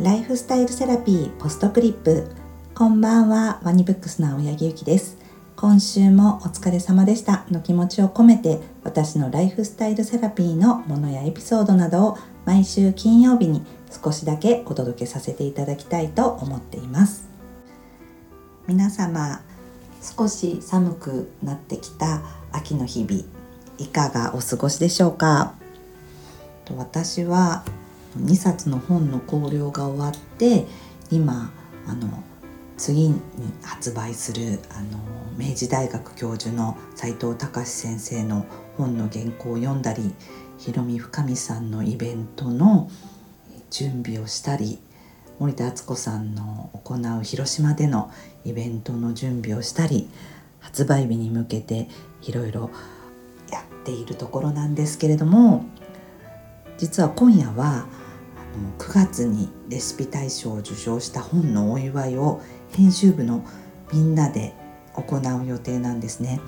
ライフスタイルセラピーポストクリップ。こんばんはワニブックスの青柳ゆきです。今週もお疲れ様でした。の気持ちを込めて私のライフスタイルセラピーのものやエピソードなどを毎週金曜日に少しだけお届けさせていただきたいと思っています。皆様少し寒くなってきた秋の日々いかがお過ごしでしょうか？私は2冊の本の考慮が終わって今あの次に発売するあの明治大学教授の斉藤隆先生の本の原稿を読んだりひろみ深美さんのイベントの準備をしたり森田敦子さんの行う広島でのイベントの準備をしたり発売日に向けていろいろやっているところなんですけれども実は今夜は9月にレシピ大賞を受賞した本のお祝いを編集部のみんなで行う予定なんですね。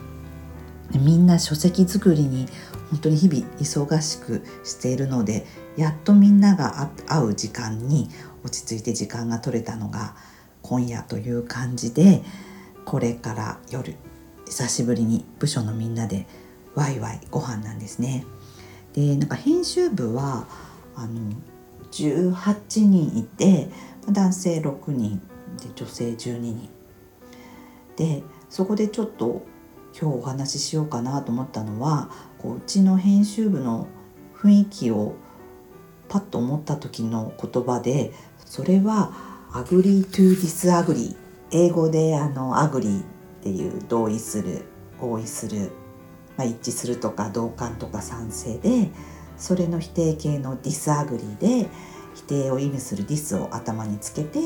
みんな書籍作りに本当に日々忙しくしているのでやっとみんなが会う時間に落ち着いて時間が取れたのが今夜という感じでこれから夜久しぶりに部署のみんなでワイワイご飯なんですね。でなんか編集部はあの18人いて男性6人で女性12人。でそこでちょっと今日お話ししようかなと思ったのはこううちの編集部の雰囲気をパッと思った時の言葉でそれは「agree to disagree」英語であの「agree」っていう同意する合意する、まあ、一致するとか同感とか賛成でそれの否定形の disagree で否定を意味する dis を頭につけて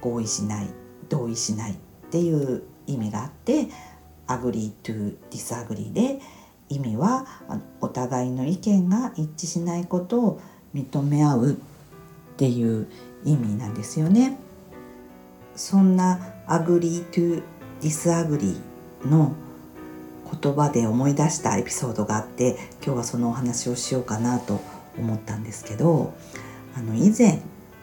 合意しない同意しないっていう意味があって agree to disagree で意味はお互いの意見が一致しないことを認め合うっていう意味なんですよね。そんな agree to disagree の言葉で思い出したエピソードがあって今日はそのお話をしようかなと思ったんですけどあの以前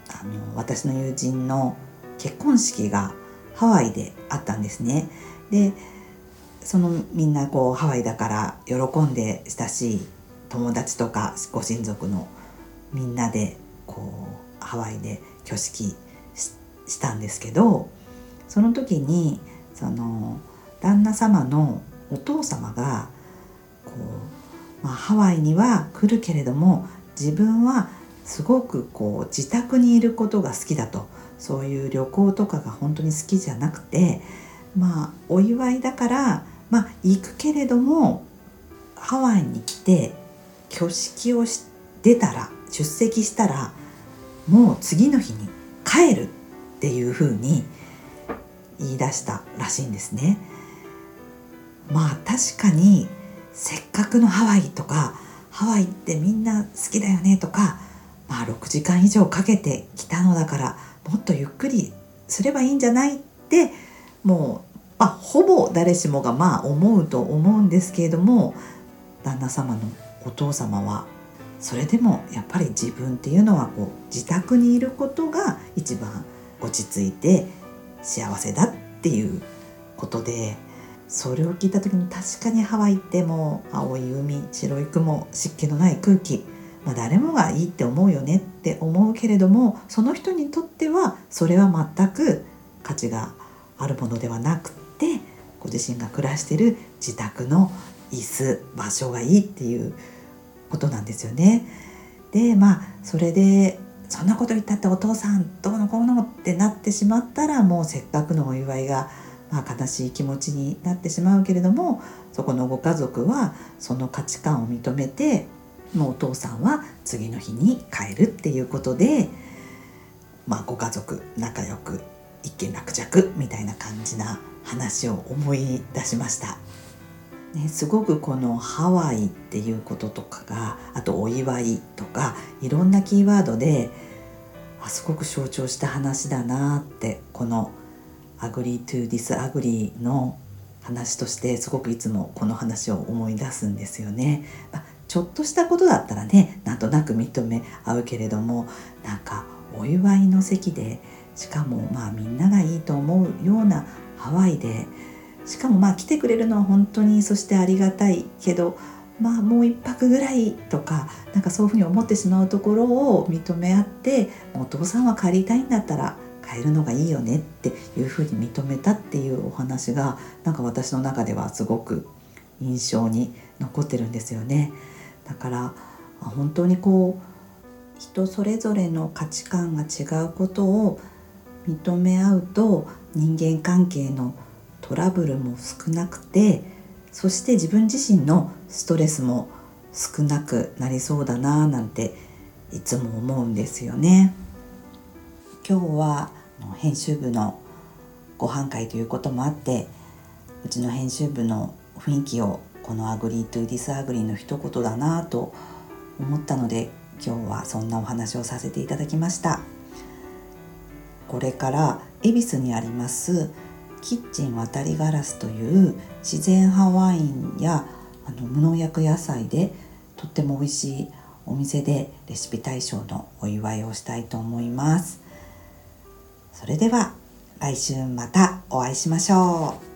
あの私の友人の結婚式がハワイであったんですね。でそのみんなこうハワイだから喜んで親しい友達とかご親族のみんなでこうハワイで挙式したんですけどその時にその旦那様のお父様がこう、まあ、ハワイには来るけれども自分はすごくこう自宅にいることが好きだとそういう旅行とかが本当に好きじゃなくてまあお祝いだからまあ行くけれどもハワイに来て挙式をし出たら出席したらもう次の日に帰るっていうふうに言い出したらしいんですね。まあ確かにせっかくのハワイとかハワイってみんな好きだよねとかまあ6時間以上かけて来たのだからもっとゆっくりすればいいんじゃないってもう、まあ、ほぼ誰しもがまあ思うと思うんですけれども旦那様のお父様はそれでもやっぱり自分っていうのはこう自宅にいることが一番落ち着いて幸せだっていうことでそれを聞いた時に確かにハワイってもう青い海白い雲湿気のない空気まあ、誰もがいいって思うよねって思うけれどもその人にとってはそれは全く価値があるものではなくってご自身が暮らしてる自宅の椅子場所がいいっていうことなんですよね。でまあそれでそんなこと言ったってお父さんどうのこうのってなってしまったらもうせっかくのお祝いが、まあ、悲しい気持ちになってしまうけれどもそこのご家族はその価値観を認めてもうお父さんは次の日に帰るっていうことで、まあ、ご家族仲良く一件落着みたいな感じな話を思い出しました。ね、すごくこのハワイっていうこととかがあとお祝いとかいろんなキーワードであすごく象徴した話だなってこの「agree to disagree」の話としてすごくいつもこの話を思い出すんですよね。まあちょっとしたことだったらねなんとなく認め合うけれどもなんかお祝いの席でしかもまあみんながいいと思うようなハワイでしかもまあ来てくれるのは本当にそしてありがたいけどまあもう一泊ぐらいとかなんかそういうふうに思ってしまうところを認め合ってお父さんは帰りたいんだったら帰るのがいいよねっていうふうに認めたっていうお話がなんか私の中ではすごく印象に残ってるんですよね。だから本当にこう人それぞれの価値観が違うことを認め合うと人間関係のトラブルも少なくてそして自分自身のストレスも少なくなりそうだななんていつも思うんですよね。今日は編集部のご飯会ということもあってうちの編集部の雰囲気をこの「agree to disagree」の一言だなと思ったので今日はそんなお話をさせていただきました。これから恵比寿にありますキッチン渡りガラスという自然派ワインやあの無農薬野菜でとっても美味しいお店でレシピ大賞のお祝いをしたいと思います。それでは来週またお会いしましょう。